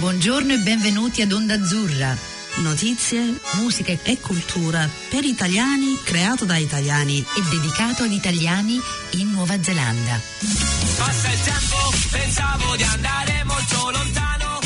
Buongiorno e benvenuti ad Onda Azzurra. Notizie, musica e cultura per italiani, creato da italiani e dedicato ad italiani in Nuova Zelanda. Passa il tempo, pensavo di andare molto lontano.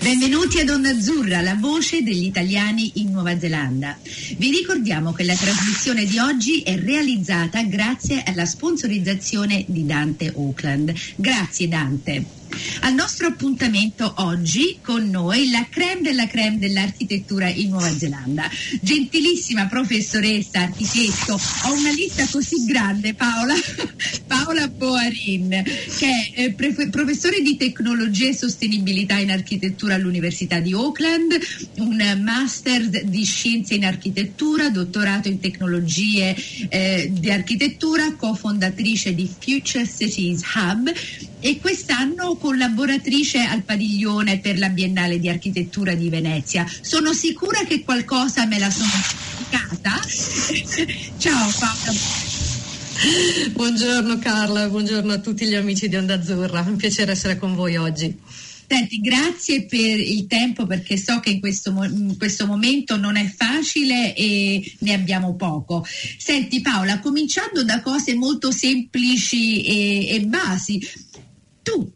Benvenuti ad Onda Azzurra, la voce degli italiani in Nuova Zelanda. Vi ricordiamo che la trasmissione di oggi è realizzata grazie alla sponsorizzazione di Dante Auckland. Grazie Dante. Al nostro appuntamento oggi con noi la creme della creme dell'architettura in Nuova Zelanda. Gentilissima professoressa, architetto, ho una lista così grande Paola, Paola Boarin, che è pre- professore di tecnologia e sostenibilità in architettura all'Università di Auckland, un master di scienze in architettura, dottorato in tecnologie eh, di architettura, cofondatrice di Future Cities Hub e quest'anno collaboratrice al padiglione per la Biennale di Architettura di Venezia. Sono sicura che qualcosa me la sono dimenticata. Ciao Paola. Buongiorno Carla, buongiorno a tutti gli amici di Onda Azzurra, un piacere essere con voi oggi. Senti, grazie per il tempo perché so che in questo, in questo, momento non è facile e ne abbiamo poco. Senti Paola, cominciando da cose molto semplici e, e basi, tu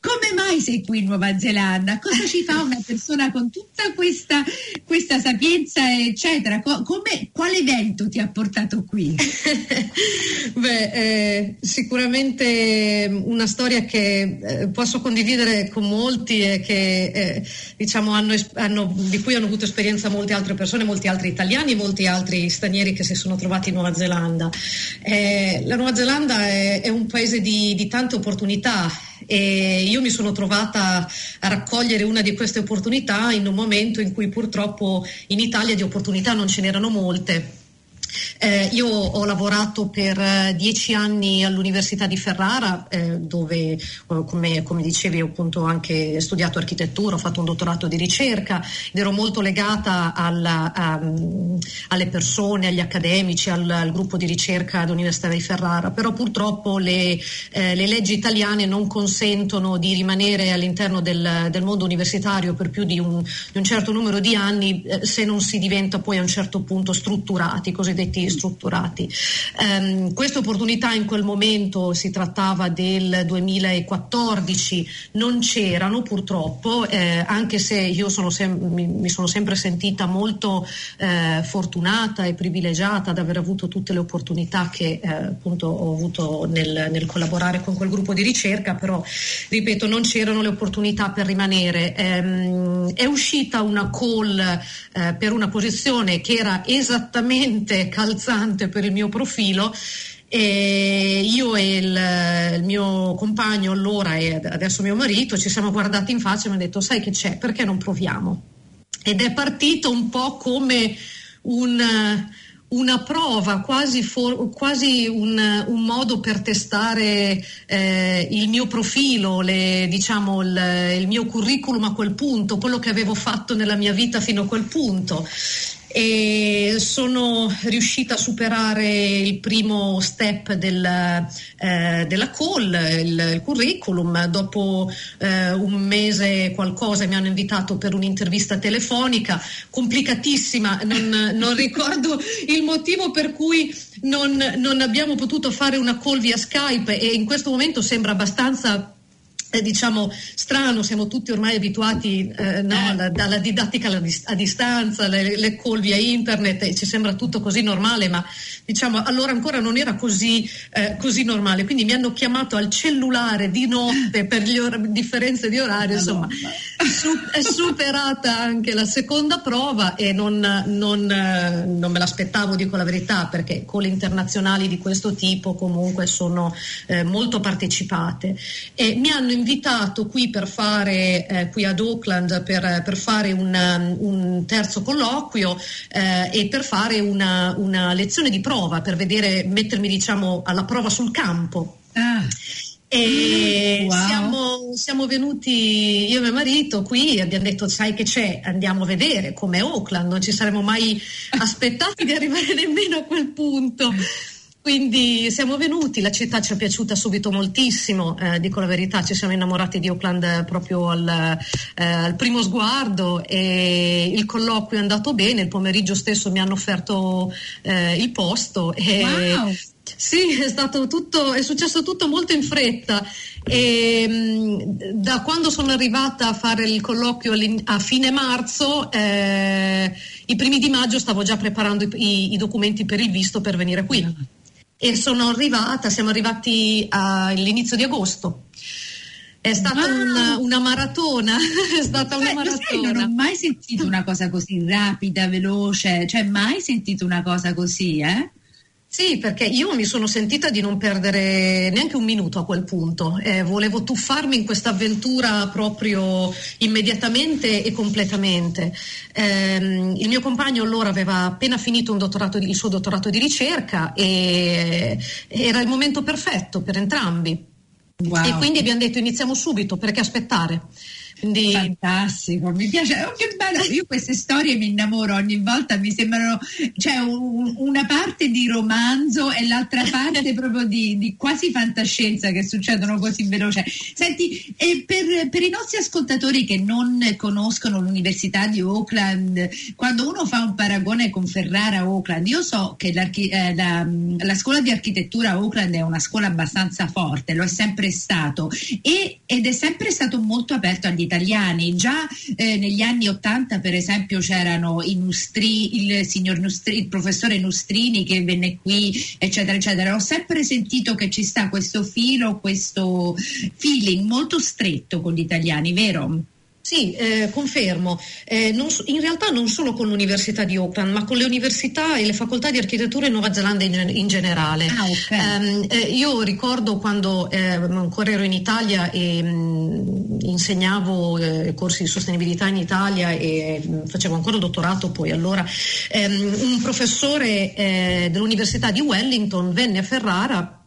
come mai sei qui in Nuova Zelanda? Cosa ci fa una persona con tutta questa, questa sapienza, eccetera? Come, quale evento ti ha portato qui? Beh, eh, sicuramente una storia che eh, posso condividere con molti e che, eh, diciamo, hanno, hanno, di cui hanno avuto esperienza molte altre persone, molti altri italiani, molti altri stranieri che si sono trovati in Nuova Zelanda. Eh, la Nuova Zelanda è, è un paese di, di tante opportunità e io mi sono trovata a raccogliere una di queste opportunità in un momento in cui purtroppo in Italia di opportunità non ce n'erano molte. Eh, io ho lavorato per eh, dieci anni all'Università di Ferrara, eh, dove, eh, come, come, dicevi, ho appunto anche studiato architettura, ho fatto un dottorato di ricerca ed ero molto legata alla, a, alle persone, agli accademici, al, al, gruppo di ricerca dell'Università di Ferrara, però purtroppo le, eh, le leggi italiane non consentono di rimanere all'interno del, del mondo universitario per più di un, di un certo numero di anni eh, se non si diventa poi a un certo punto strutturati, cosiddetti cosiddetti strutturati. Um, queste opportunità in quel momento, si trattava del 2014, non c'erano purtroppo, eh, anche se io sono sem- mi, mi, sono sempre sentita molto eh, fortunata e privilegiata ad aver avuto tutte le opportunità che eh, appunto ho avuto nel, nel, collaborare con quel gruppo di ricerca, però ripeto non c'erano le opportunità per rimanere. Ehm, è uscita una call eh, per una posizione che era esattamente calzante per il mio profilo. E io e il, il, mio compagno allora e adesso mio marito ci siamo guardati in faccia e mi hanno detto sai che c'è, perché non proviamo? Ed è partito un po' come un, una prova, quasi, for, quasi un, un, modo per testare eh, il mio profilo, le, diciamo, il, il mio curriculum a quel punto, quello che avevo fatto nella mia vita fino a quel punto e sono riuscita a superare il primo step del, eh, della call, il, il curriculum. Dopo eh, un mese qualcosa mi hanno invitato per un'intervista telefonica complicatissima, non, non ricordo il motivo per cui non, non abbiamo potuto fare una call via Skype e in questo momento sembra abbastanza eh, diciamo strano, siamo tutti ormai abituati eh, no, alla, alla, didattica alla, a distanza, le, le, call via internet, e ci sembra tutto così normale, ma diciamo allora ancora non era così, eh, così normale. Quindi mi hanno chiamato al cellulare di notte per le or- differenze di orario, insomma, su- è superata anche la seconda prova e non, non, eh, non, me l'aspettavo, dico la verità, perché call internazionali di questo tipo comunque sono eh, molto partecipate. E mi hanno invitato qui per fare, eh, qui ad Auckland, per, per fare un, um, un, terzo colloquio eh, e per fare una, una, lezione di prova, per vedere, mettermi diciamo alla prova sul campo. Ah. E wow. siamo, siamo, venuti io e mio marito qui e abbiamo detto sai che c'è, andiamo a vedere come Auckland, non ci saremmo mai aspettati di arrivare nemmeno a quel punto. Quindi siamo venuti, la città ci è piaciuta subito moltissimo, eh, dico la verità, ci siamo innamorati di Oakland proprio al, eh, al, primo sguardo e il colloquio è andato bene, il pomeriggio stesso mi hanno offerto eh, il posto e wow. Sì, è stato tutto, è successo tutto molto in fretta. E, mh, da quando sono arrivata a fare il colloquio a fine marzo, eh, i primi di maggio stavo già preparando i, i, documenti per il visto per venire qui. E sono arrivata, siamo arrivati all'inizio di agosto. È stata wow. una, una, maratona, è stata cioè, una maratona. Sai, non ho mai sentito una cosa così rapida, veloce, cioè mai sentito una cosa così, eh? Sì, perché io mi sono sentita di non perdere neanche un minuto a quel punto. Eh, volevo tuffarmi in questa avventura proprio immediatamente e completamente. Eh, il mio compagno allora aveva appena finito il suo dottorato di ricerca e era il momento perfetto per entrambi. Wow. E quindi abbiamo detto iniziamo subito, perché aspettare? Quindi... Fantastico, mi piace, oh, che bello, io queste storie mi innamoro ogni volta, mi sembrano, cioè un, una parte di romanzo e l'altra parte proprio di, di, quasi fantascienza che succedono così veloce. Senti, e per, per, i nostri ascoltatori che non conoscono l'Università di Oakland, quando uno fa un paragone con Ferrara Oakland, io so che eh, la, la, scuola di architettura Oakland è una scuola abbastanza forte, lo è sempre stato e, ed è sempre stato molto aperto agli italiani. Già eh, negli anni Ottanta, per esempio, c'erano Nustri, il signor Nustri, il professore Nustrini che venne qui, eccetera, eccetera. Ho sempre sentito che ci sta questo filo, questo feeling molto stretto con gli italiani, vero? Sì, eh, confermo. Eh, non, in realtà non solo con l'Università di Auckland, ma con le università e le facoltà di architettura in Nuova Zelanda in, in generale. Ah, okay. eh, io ricordo quando ehm, ancora ero in Italia e mh, mm, insegnavo eh, corsi di sostenibilità in Italia e mh, mm, facevo ancora dottorato poi allora, ehm, un professore eh, dell'Università di Wellington venne a Ferrara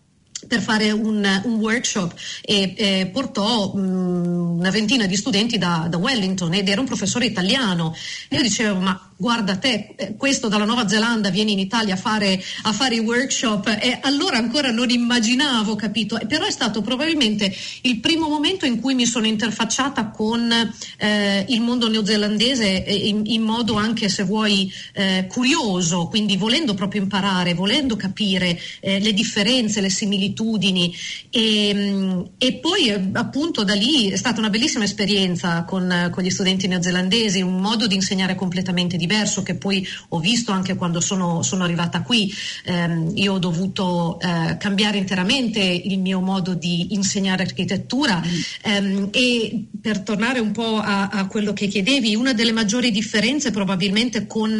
per fare un, un workshop e eh, portò mh, una ventina di studenti da, da, Wellington ed era un professore italiano. Io dicevo, ma guarda te, eh, questo dalla Nuova Zelanda viene in Italia a fare, a fare i workshop e allora ancora non immaginavo, capito? Però è stato probabilmente il primo momento in cui mi sono interfacciata con eh, il mondo neozelandese in, in, modo anche, se vuoi, eh, curioso, quindi volendo proprio imparare, volendo capire eh, le differenze, le similitudini e, e, poi eh, appunto da lì è stata una bellissima esperienza con, con gli studenti neozelandesi, un modo di insegnare completamente diverso diverso che poi ho visto anche quando sono, sono arrivata qui. Eh, io ho dovuto eh, cambiare interamente il mio modo di insegnare architettura mm. ehm, e per tornare un po' a, a, quello che chiedevi, una delle maggiori differenze probabilmente con,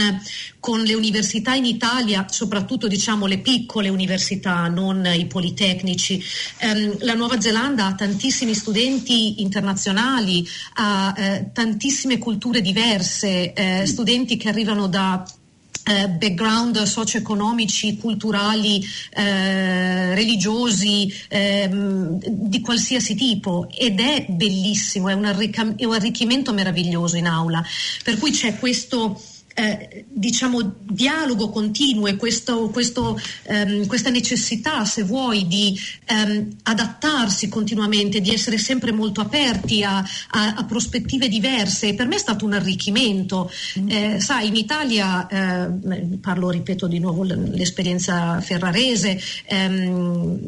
con le università in Italia, soprattutto diciamo le piccole università, non i politecnici, ehm, la Nuova Zelanda ha tantissimi studenti internazionali, ha eh, tantissime culture diverse, eh, studenti che arrivano da eh, background socio-economici, culturali, eh, religiosi, ehm, di qualsiasi tipo ed è bellissimo, è un arricchimento meraviglioso in aula. Per cui c'è questo eh, diciamo, dialogo continuo e questo, questo, ehm, questa necessità, se vuoi, di ehm, adattarsi continuamente, di essere sempre molto aperti a, a, a prospettive diverse, per me è stato un arricchimento. Mm. Eh, sai, in Italia, eh, parlo, ripeto di nuovo l'esperienza ferrarese, ehm,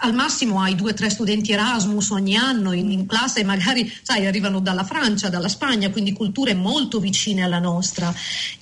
al massimo hai due o tre studenti Erasmus ogni anno in, in, classe e magari sai, arrivano dalla Francia, dalla Spagna, quindi culture molto vicine alla nostra.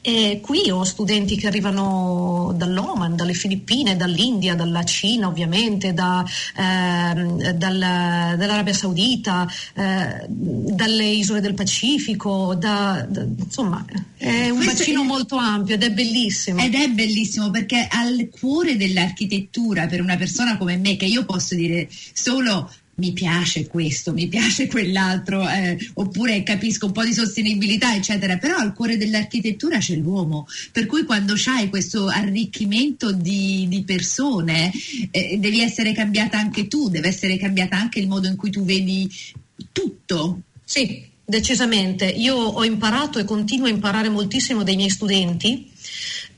E qui ho studenti che arrivano dall'Oman, dalle Filippine, dall'India, dalla Cina ovviamente, da, eh, dalla, dall'Arabia Saudita, eh, dalle isole del Pacifico, da, da, insomma è un Questo bacino è... molto ampio ed è bellissimo. Ed è bellissimo perché al cuore dell'architettura per una persona come me che io posso dire solo mi piace questo, mi piace quell'altro, eh, oppure capisco un po' di sostenibilità, eccetera, però al cuore dell'architettura c'è l'uomo, per cui quando c'hai questo arricchimento di, di persone eh, devi essere cambiata anche tu, deve essere cambiata anche il modo in cui tu vedi tutto. Sì, decisamente. Io ho imparato e continuo a imparare moltissimo dai miei studenti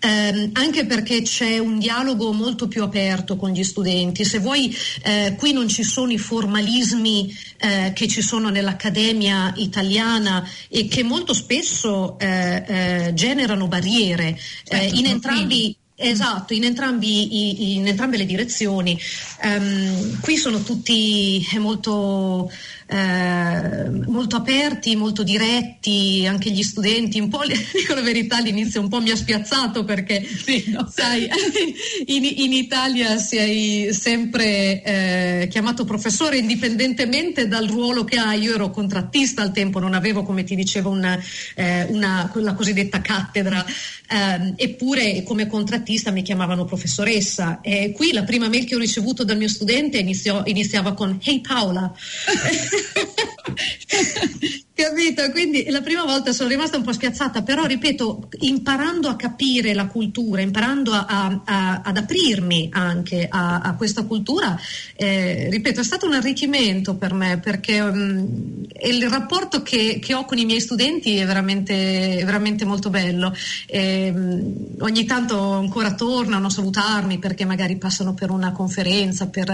ehm, anche perché c'è un dialogo molto più aperto con gli studenti. Se vuoi, eh, qui non ci sono i formalismi eh, che ci sono nell'accademia italiana e che molto spesso eh, eh generano barriere certo, in entrambi Esatto, in, entrambi, in, entrambe le direzioni. Um, qui sono tutti molto eh, molto aperti, molto diretti, anche gli studenti un po', dico la verità, all'inizio un po' mi ha spiazzato perché sì, no. sai, in, in, Italia sei sempre eh, chiamato professore indipendentemente dal ruolo che hai. Io ero contrattista al tempo, non avevo, come ti dicevo, una, eh, una, la cosiddetta cattedra, ehm, eppure come contrattista mi chiamavano professoressa. E qui la prima mail che ho ricevuto dal mio studente iniziò, iniziava con Hey Paola. Capito? Quindi la prima volta sono rimasta un po' spiazzata, però ripeto, imparando a capire la cultura, imparando a, a, ad aprirmi anche a, a questa cultura, eh, ripeto, è stato un arricchimento per me perché um, il rapporto che, che, ho con i miei studenti è veramente, veramente molto bello. E, um, ogni tanto ancora tornano a salutarmi perché magari passano per una conferenza, per,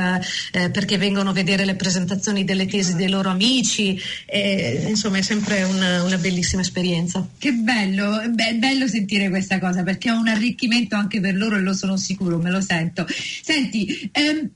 eh, perché vengono a vedere le presentazioni delle tesi dei loro amici. E, insomma, è sempre una, una bellissima esperienza. Che bello, è bello sentire questa cosa perché è un arricchimento anche per loro e lo sono sicuro, me lo sento. Senti, ehm,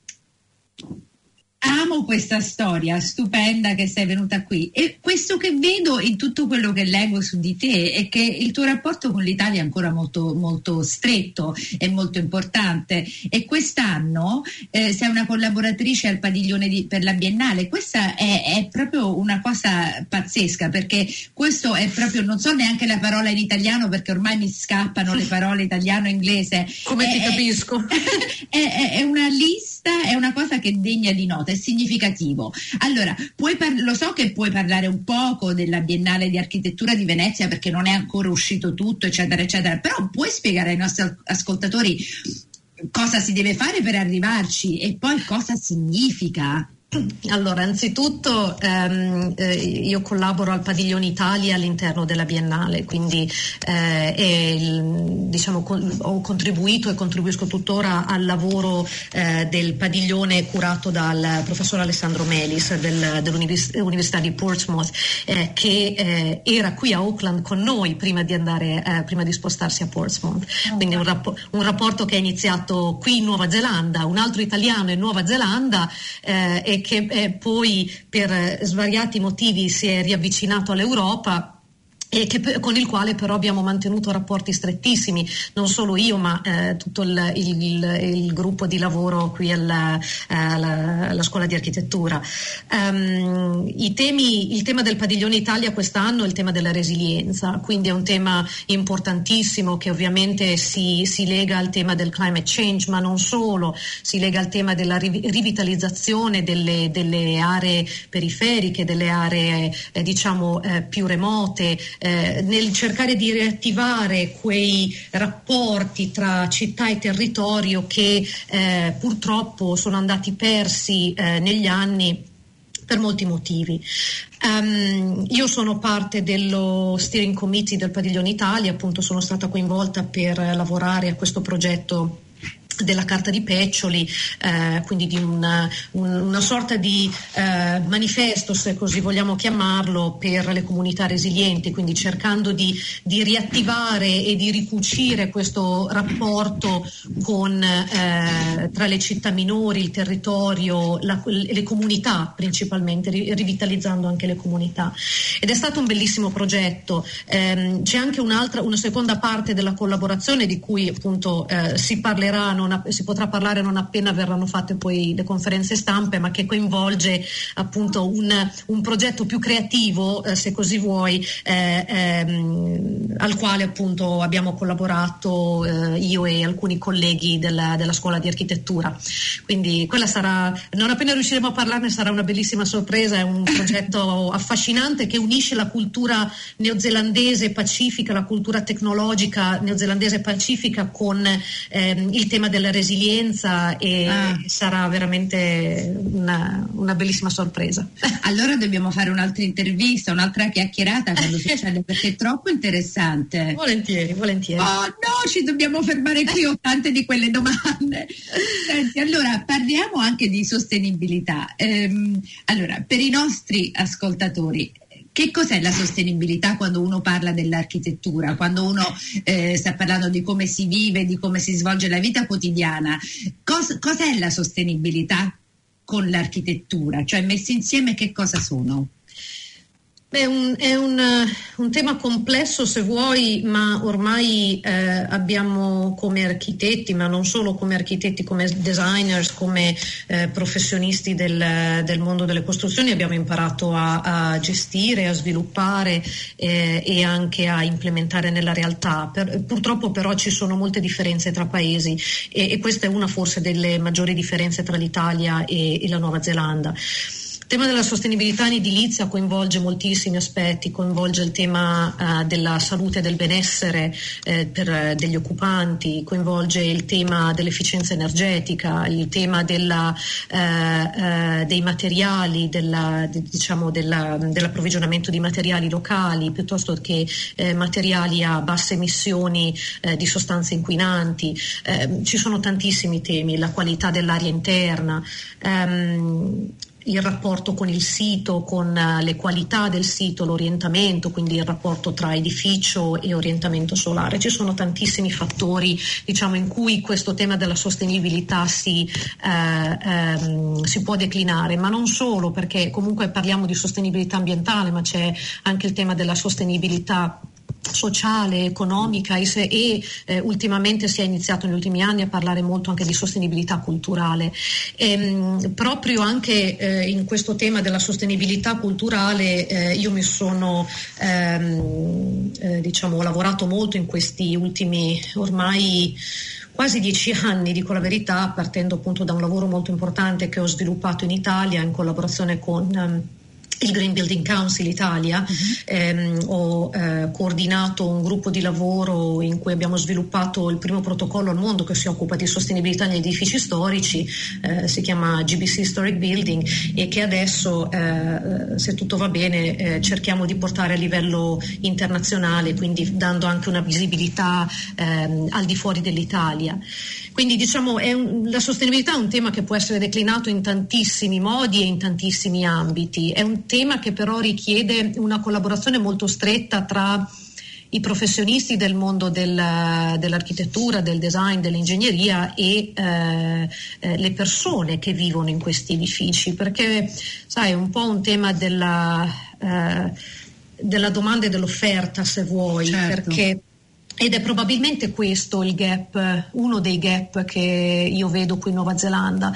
amo questa storia stupenda che sei venuta qui. E questo che vedo in tutto quello che leggo su di te è che il tuo rapporto con l'Italia è ancora molto, molto stretto e molto importante. E quest'anno eh, sei una collaboratrice al padiglione di, per la Biennale. Questa è, è, proprio una cosa pazzesca perché questo è proprio non so neanche la parola in italiano perché ormai mi scappano le parole italiano e inglese. Come è, ti capisco? è, è una lista è una cosa che è degna di nota è significativo. Allora, par- lo so che puoi parlare un poco della Biennale di Architettura di Venezia perché non è ancora uscito tutto, eccetera, eccetera, però puoi spiegare ai nostri ascoltatori cosa si deve fare per arrivarci e poi cosa significa? Allora, anzitutto ehm, eh, io collaboro al Padiglione Italia all'interno della Biennale, quindi eh, il, diciamo, con, ho contribuito e contribuisco tuttora al lavoro eh, del padiglione curato dal professor Alessandro Melis del, dell'Università di Portsmouth, eh, che eh, era qui a Auckland con noi prima di, andare, eh, prima di spostarsi a Portsmouth. Oh, quindi un, rap- un, rapporto che è iniziato qui in Nuova Zelanda, un altro italiano in Nuova Zelanda e che eh, poi per eh, svariati motivi si è riavvicinato all'Europa e che, con il quale però abbiamo mantenuto rapporti strettissimi, non solo io ma eh, tutto il, il, il, gruppo di lavoro qui alla, alla, alla scuola di architettura. Um, temi, il tema del padiglione Italia quest'anno è il tema della resilienza, quindi è un tema importantissimo che ovviamente si, si lega al tema del climate change, ma non solo, si lega al tema della rivitalizzazione delle, delle aree periferiche, delle aree eh, diciamo eh, più remote eh, nel cercare di riattivare quei rapporti tra città e territorio che eh, purtroppo sono andati persi eh, negli anni per molti motivi. Um, io sono parte dello steering committee del Padiglione Italia, appunto sono stata coinvolta per lavorare a questo progetto della carta di Peccioli, eh, quindi di una, una sorta di eh, manifesto, se così vogliamo chiamarlo, per le comunità resilienti, quindi cercando di, di riattivare e di ricucire questo rapporto con, eh, tra le città minori, il territorio, la, le comunità principalmente, rivitalizzando anche le comunità. Ed è stato un bellissimo progetto. Ehm, c'è anche una seconda parte della collaborazione di cui appunto eh, si parlerà non non, si potrà parlare non appena verranno fatte poi le conferenze stampe, ma che coinvolge appunto un, un progetto più creativo, eh, se così vuoi, eh, ehm, al quale appunto abbiamo collaborato eh, io e alcuni colleghi della, della, scuola di architettura. Quindi quella sarà, non appena riusciremo a parlarne sarà una bellissima sorpresa, è un progetto affascinante che unisce la cultura neozelandese pacifica, la cultura tecnologica neozelandese pacifica con ehm, il tema della della resilienza e Ah. sarà veramente una, una bellissima sorpresa. Allora dobbiamo fare un'altra intervista, un'altra chiacchierata quando succede perché è troppo interessante. Volentieri, volentieri. Oh no, ci dobbiamo fermare qui, ho tante di quelle domande. Senti, allora parliamo anche di sostenibilità. Ehm, allora, per i nostri ascoltatori, che cos'è la sostenibilità quando uno parla dell'architettura, quando uno eh, sta parlando di come si vive, di come si svolge la vita quotidiana? Cos- cos'è la sostenibilità con l'architettura? Cioè messi insieme che cosa sono? Beh, un- è un, un tema complesso se vuoi, ma ormai eh, abbiamo come architetti, ma non solo come architetti, come designers, come eh, professionisti del, del mondo delle costruzioni, abbiamo imparato a, a gestire, a sviluppare eh, e anche a implementare nella realtà. Per- purtroppo però ci sono molte differenze tra paesi e, e questa è una forse delle maggiori differenze tra l'Italia e- e la Nuova Zelanda. Il tema della sostenibilità in edilizia coinvolge moltissimi aspetti, coinvolge il tema eh, della salute e del benessere eh, per, eh, degli occupanti, coinvolge il tema dell'efficienza energetica, il tema della, eh, eh, dei materiali, della, di- diciamo della- dell'approvvigionamento di materiali locali piuttosto che eh, materiali a basse emissioni di sostanze inquinanti. Ci sono tantissimi temi, la qualità dell'aria interna. ehm, il rapporto con il sito, con eh, le qualità del sito, l'orientamento, quindi il rapporto tra edificio e orientamento solare. Ci sono tantissimi fattori diciamo, in cui questo tema della sostenibilità si, eh, ehm, si può declinare, ma non solo perché comunque parliamo di sostenibilità ambientale, ma c'è anche il tema della sostenibilità sociale, economica e, se- e, eh, ultimamente si è iniziato negli ultimi anni a parlare molto anche di sostenibilità culturale. Ehm, proprio anche eh, in questo tema della sostenibilità culturale eh, io mi sono ehm, eh, diciamo lavorato molto in questi ultimi ormai quasi dieci anni, dico la verità, partendo appunto da un lavoro molto importante che ho sviluppato in Italia in collaborazione con ehm, il Green Building Council Italia, ehm, ho eh, coordinato un gruppo di lavoro in cui abbiamo sviluppato il primo protocollo al mondo che si occupa di sostenibilità negli edifici storici, eh, si chiama GBC Historic Building e che adesso, eh, se tutto va bene, eh, cerchiamo di portare a livello internazionale, quindi dando anche una visibilità ehm, al di fuori dell'Italia. Quindi diciamo è un- la sostenibilità è un tema che può essere declinato in tantissimi modi e in tantissimi ambiti. È un tema che però richiede una collaborazione molto stretta tra i professionisti del mondo del- dell'architettura, del design, dell'ingegneria e eh, eh, le persone che vivono in questi edifici, perché sai, è un po' un tema della, eh, della domanda e dell'offerta, se vuoi, Certo. perché ed è probabilmente questo il gap, uno dei gap che io vedo qui in Nuova Zelanda.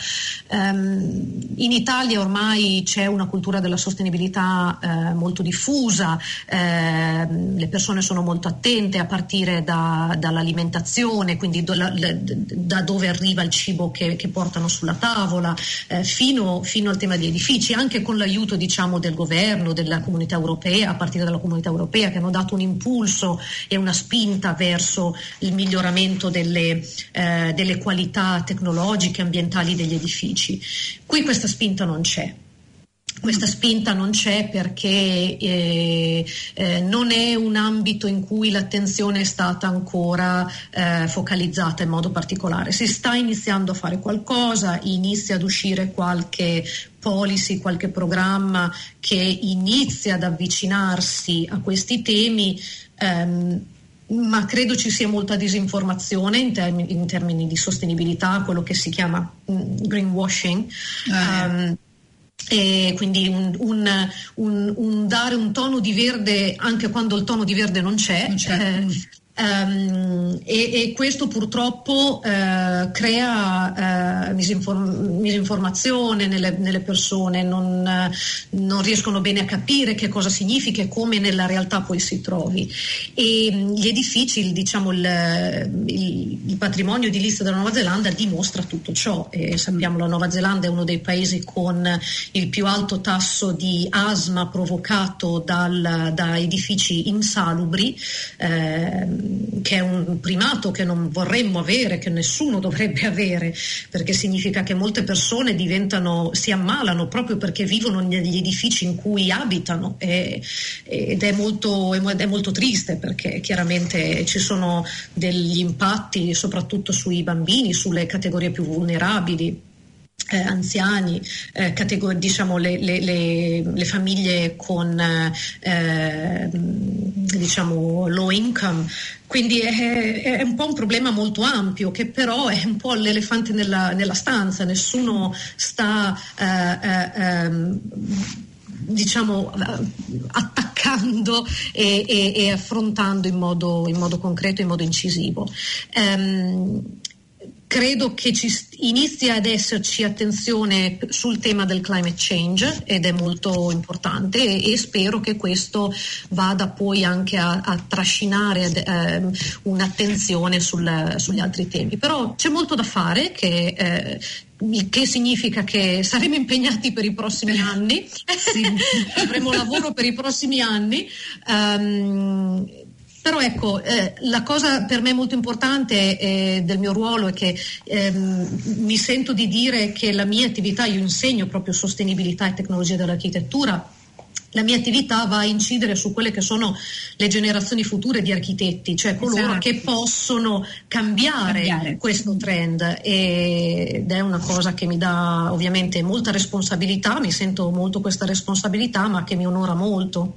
Ehm, in Italia ormai c'è una cultura della sostenibilità eh, molto diffusa, ehm, le persone sono molto attente a partire da- dall'alimentazione, quindi do- la- da dove arriva il cibo che, che portano sulla tavola, eh, fino, fino al tema degli edifici, anche con l'aiuto diciamo, del governo, della comunità europea, a partire dalla comunità europea, che hanno dato un impulso e una spinta verso il miglioramento delle, eh, delle qualità tecnologiche e ambientali degli edifici. Qui questa spinta non c'è. Questa spinta non c'è perché eh, eh, non è un ambito in cui l'attenzione è stata ancora eh, focalizzata in modo particolare. Si sta iniziando a fare qualcosa, inizia ad uscire qualche policy, qualche programma che inizia ad avvicinarsi a questi temi. ehm, ma credo ci sia molta disinformazione in termini, in termini di sostenibilità, quello che si chiama mm, greenwashing. Ah, Ehm, e quindi un, un- un- un dare un tono di verde anche quando il tono di verde non c'è. Non c'è. eh, Ehm, e, e questo purtroppo eh, crea eh, misinform- misinformazione nelle, nelle persone, non, eh, non riescono bene a capire che cosa significa e come nella realtà poi si trovi. E mh, gli edifici, il, diciamo, il, il- il patrimonio edilizio della Nuova Zelanda dimostra tutto ciò. E sappiamo la Nuova Zelanda è uno dei paesi con il più alto tasso di asma provocato dal- da edifici insalubri. ehm, che è un primato che non vorremmo avere, che nessuno dovrebbe avere, perché significa che molte persone diventano, si ammalano proprio perché vivono negli edifici in cui abitano. E, ed è molto, è molto triste perché chiaramente ci sono degli impatti soprattutto sui bambini, sulle categorie più vulnerabili eh, anziani, eh, categor- diciamo le, le, le, le, famiglie con eh, diciamo low income. Quindi è, è, un po' un problema molto ampio che però è un po' l'elefante nella, nella stanza, nessuno sta eh, eh, ehm, diciamo attaccando e, e, e affrontando in modo, in modo, concreto, in modo incisivo. Um, credo che ci inizi ad esserci attenzione sul tema del climate change ed è molto importante e, e spero che questo vada poi anche a, a trascinare eh, un'attenzione sul, sugli altri temi. Però c'è molto da fare che eh, il che significa che saremo impegnati per i prossimi anni, sì. avremo lavoro per i prossimi anni. Um, però ecco, eh, la cosa per me molto importante eh, del mio ruolo è che ehm, mi sento di dire che la mia attività, io insegno proprio sostenibilità e tecnologia dell'architettura, la mia attività va a incidere su quelle che sono le generazioni future di architetti, cioè coloro esatto. che possono cambiare, cambiare, questo trend ed è una cosa che mi dà ovviamente molta responsabilità, mi sento molto questa responsabilità ma che mi onora molto.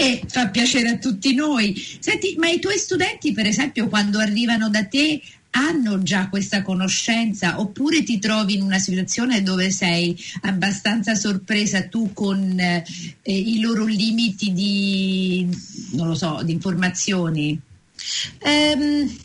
E fa piacere a tutti noi. Senti, ma i tuoi studenti, per esempio, quando arrivano da te, hanno già questa conoscenza oppure ti trovi in una situazione dove sei abbastanza sorpresa tu con eh, i loro limiti di, so, di informazioni? Um,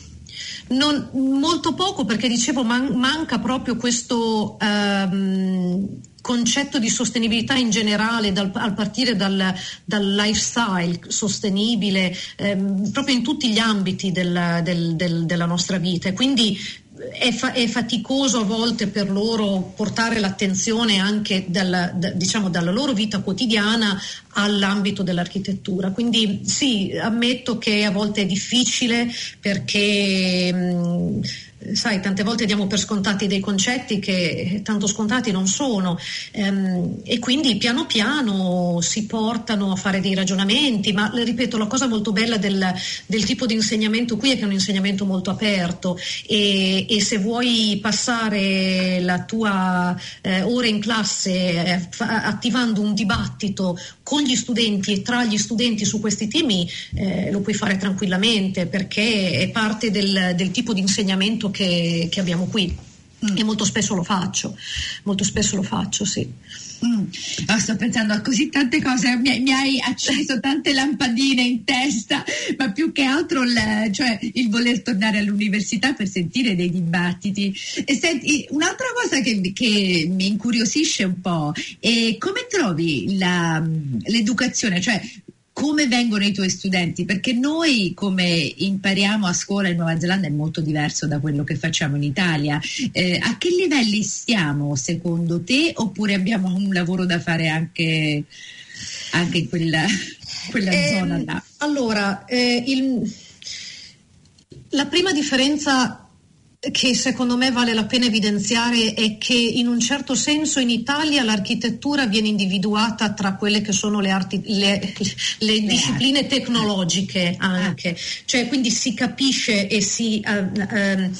non, molto poco perché dicevo man, manca proprio questo... Um, concetto di sostenibilità in generale, dal, a partire dal, dal lifestyle sostenibile, ehm, proprio in tutti gli ambiti del, del, del, della nostra vita. quindi è, fa- è, faticoso a volte per loro portare l'attenzione anche dal, da, diciamo, dalla loro vita quotidiana all'ambito dell'architettura. Quindi sì, ammetto che a volte è difficile perché mh, sai, tante volte diamo per scontati dei concetti che tanto scontati non sono ehm, e quindi piano piano si portano a fare dei ragionamenti, ma ripeto, la cosa molto bella del, del tipo di insegnamento qui è che è un insegnamento molto aperto e, e se vuoi passare la tua eh, ora in classe eh, attivando un dibattito con gli studenti e tra gli studenti su questi temi eh, lo puoi fare tranquillamente perché è parte del, del tipo di insegnamento che, che abbiamo qui mm. e molto spesso lo faccio, molto spesso lo faccio, sì. Mm. Oh, sto pensando a così tante cose, mi, mi, hai acceso tante lampadine in testa, ma più che altro il, cioè, il voler tornare all'università per sentire dei dibattiti. Senti, un'altra cosa che, che, mi incuriosisce un po' è come trovi la, l'educazione, cioè come vengono i tuoi studenti? Perché noi come impariamo a scuola in Nuova Zelanda è molto diverso da quello che facciamo in Italia. Eh, a che livelli stiamo secondo te oppure abbiamo un lavoro da fare anche, anche in quella, quella eh, zona là? Allora, eh, il, la prima differenza che secondo me vale la pena evidenziare è che in un certo senso in Italia l'architettura viene individuata tra quelle che sono le, arti, le, le discipline tecnologiche anche, cioè quindi si capisce e si... Uh, uh,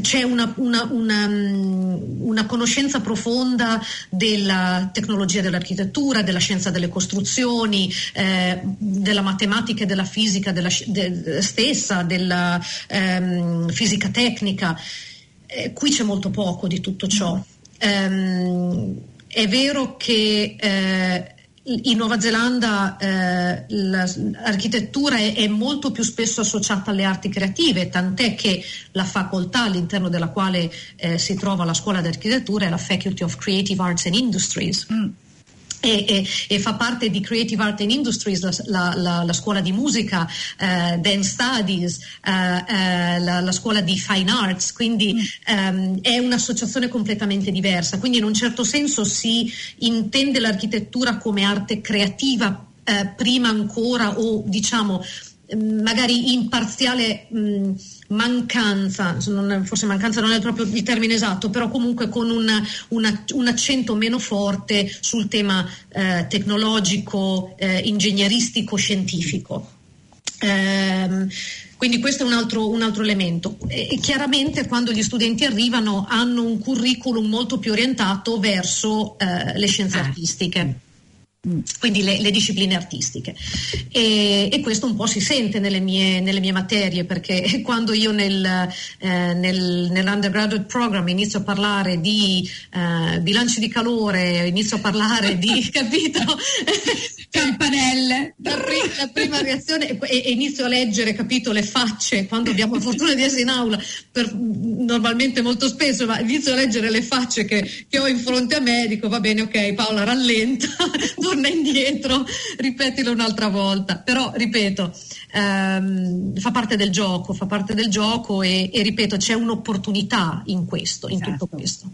c'è una, una, una, mm, una, conoscenza profonda della tecnologia dell'architettura, della scienza delle costruzioni, eh, della matematica e della fisica della, de, stessa, della ehm, fisica tecnica. Eh, qui c'è molto poco di tutto ciò. Um, è vero che eh, in Nuova Zelanda eh, l'architettura è, è, molto più spesso associata alle arti creative, tant'è che la facoltà all'interno della quale eh, si trova la scuola di architettura è la Faculty of Creative Arts and Industries. Mm. E, e, e, fa parte di Creative Art and Industries, la, la, la scuola di musica, uh, Dance Studies, uh, uh, la, la, scuola di Fine Arts, quindi um, è un'associazione completamente diversa. Quindi in un certo senso si intende l'architettura come arte creativa prima ancora o diciamo magari in parziale mh, mancanza, non, forse mancanza non è proprio il termine esatto, però comunque con una, una, un accento meno forte sul tema eh, tecnologico, eh, ingegneristico, scientifico. Ehm, quindi questo è un altro, un altro elemento. E, e, chiaramente quando gli studenti arrivano hanno un curriculum molto più orientato verso eh, le scienze ah. artistiche quindi le, le, discipline artistiche. E, e, questo un po' si sente nelle mie, nelle mie materie, perché quando io nel, eh, nel, nell'undergraduate program inizio a parlare di eh, bilanci di calore, inizio a parlare di, capito? Campanelle. La, prima, la prima reazione e, e, inizio a leggere, capito, le facce, quando abbiamo la fortuna di essere in aula, per, normalmente molto spesso, ma inizio a leggere le facce che, che ho in fronte a me, dico va bene, ok, Paola rallenta torna indietro, ripetilo un'altra volta. Però, ripeto, ehm, fa parte del gioco, fa parte del gioco e, e ripeto, c'è un'opportunità in questo, in esatto. tutto questo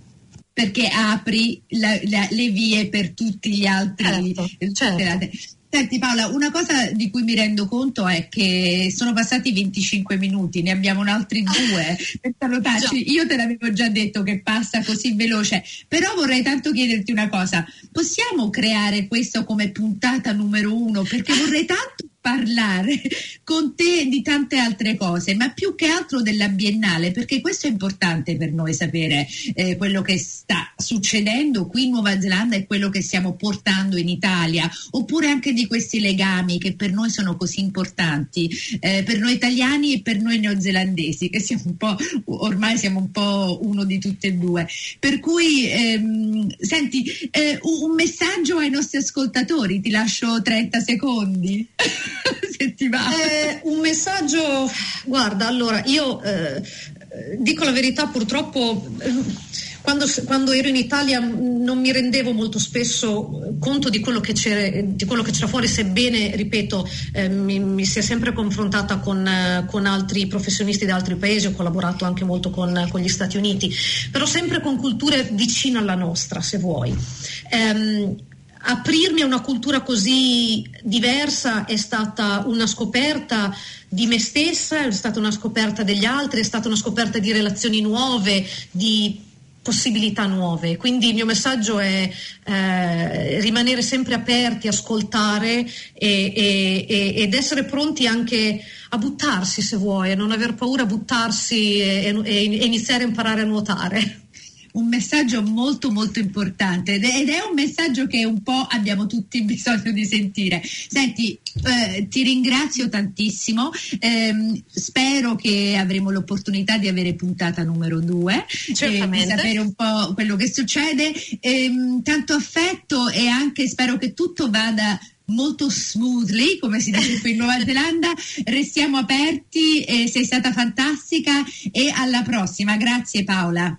perché apri la, la, le vie per tutti gli altri. Certo, certo. Senti Paola, una cosa di cui mi rendo conto è che sono passati 25 minuti, ne abbiamo altri due per salutarci. Io te l'avevo già detto che passa così veloce, però vorrei tanto chiederti una cosa. Possiamo creare questo come puntata numero uno? Perché vorrei tanto parlare con te di tante altre cose, ma più che altro della Biennale, perché questo è importante per noi sapere eh, quello che sta succedendo qui in Nuova Zelanda e quello che stiamo portando in Italia, oppure anche di questi legami che per noi sono così importanti, eh, per noi italiani e per noi neozelandesi, che siamo un po', ormai siamo un po' uno di tutte e due. Per cui, ehm, senti, eh, un messaggio ai nostri ascoltatori, ti lascio 30 secondi. se ti va. Eh, un messaggio, guarda, allora io eh, dico la verità, purtroppo quando, quando, ero in Italia non mi rendevo molto spesso conto di quello che c'era, quello che c'era fuori, sebbene, ripeto, eh, mi, mi sia sempre confrontata con, eh, con, altri professionisti da altri paesi, ho collaborato anche molto con, con, gli Stati Uniti, però sempre con culture vicine alla nostra, se vuoi. Um, aprirmi a una cultura così diversa è stata una scoperta di me stessa, è stata una scoperta degli altri, è stata una scoperta di relazioni nuove, di possibilità nuove. Quindi il mio messaggio è eh, rimanere sempre aperti, ascoltare e, e, e, ed essere pronti anche a buttarsi se vuoi, a non aver paura a buttarsi e iniziare a imparare a nuotare un messaggio molto molto importante ed è un messaggio che un po' abbiamo tutti bisogno di sentire. Senti, eh, ti ringrazio tantissimo, eh, spero che avremo l'opportunità di avere puntata numero due, eh, di sapere un po' quello che succede. Ehm, tanto affetto e anche spero che tutto vada molto smoothly, come si dice qui in Nuova Zelanda. Restiamo aperti, sei stata fantastica e alla prossima. Grazie Paola.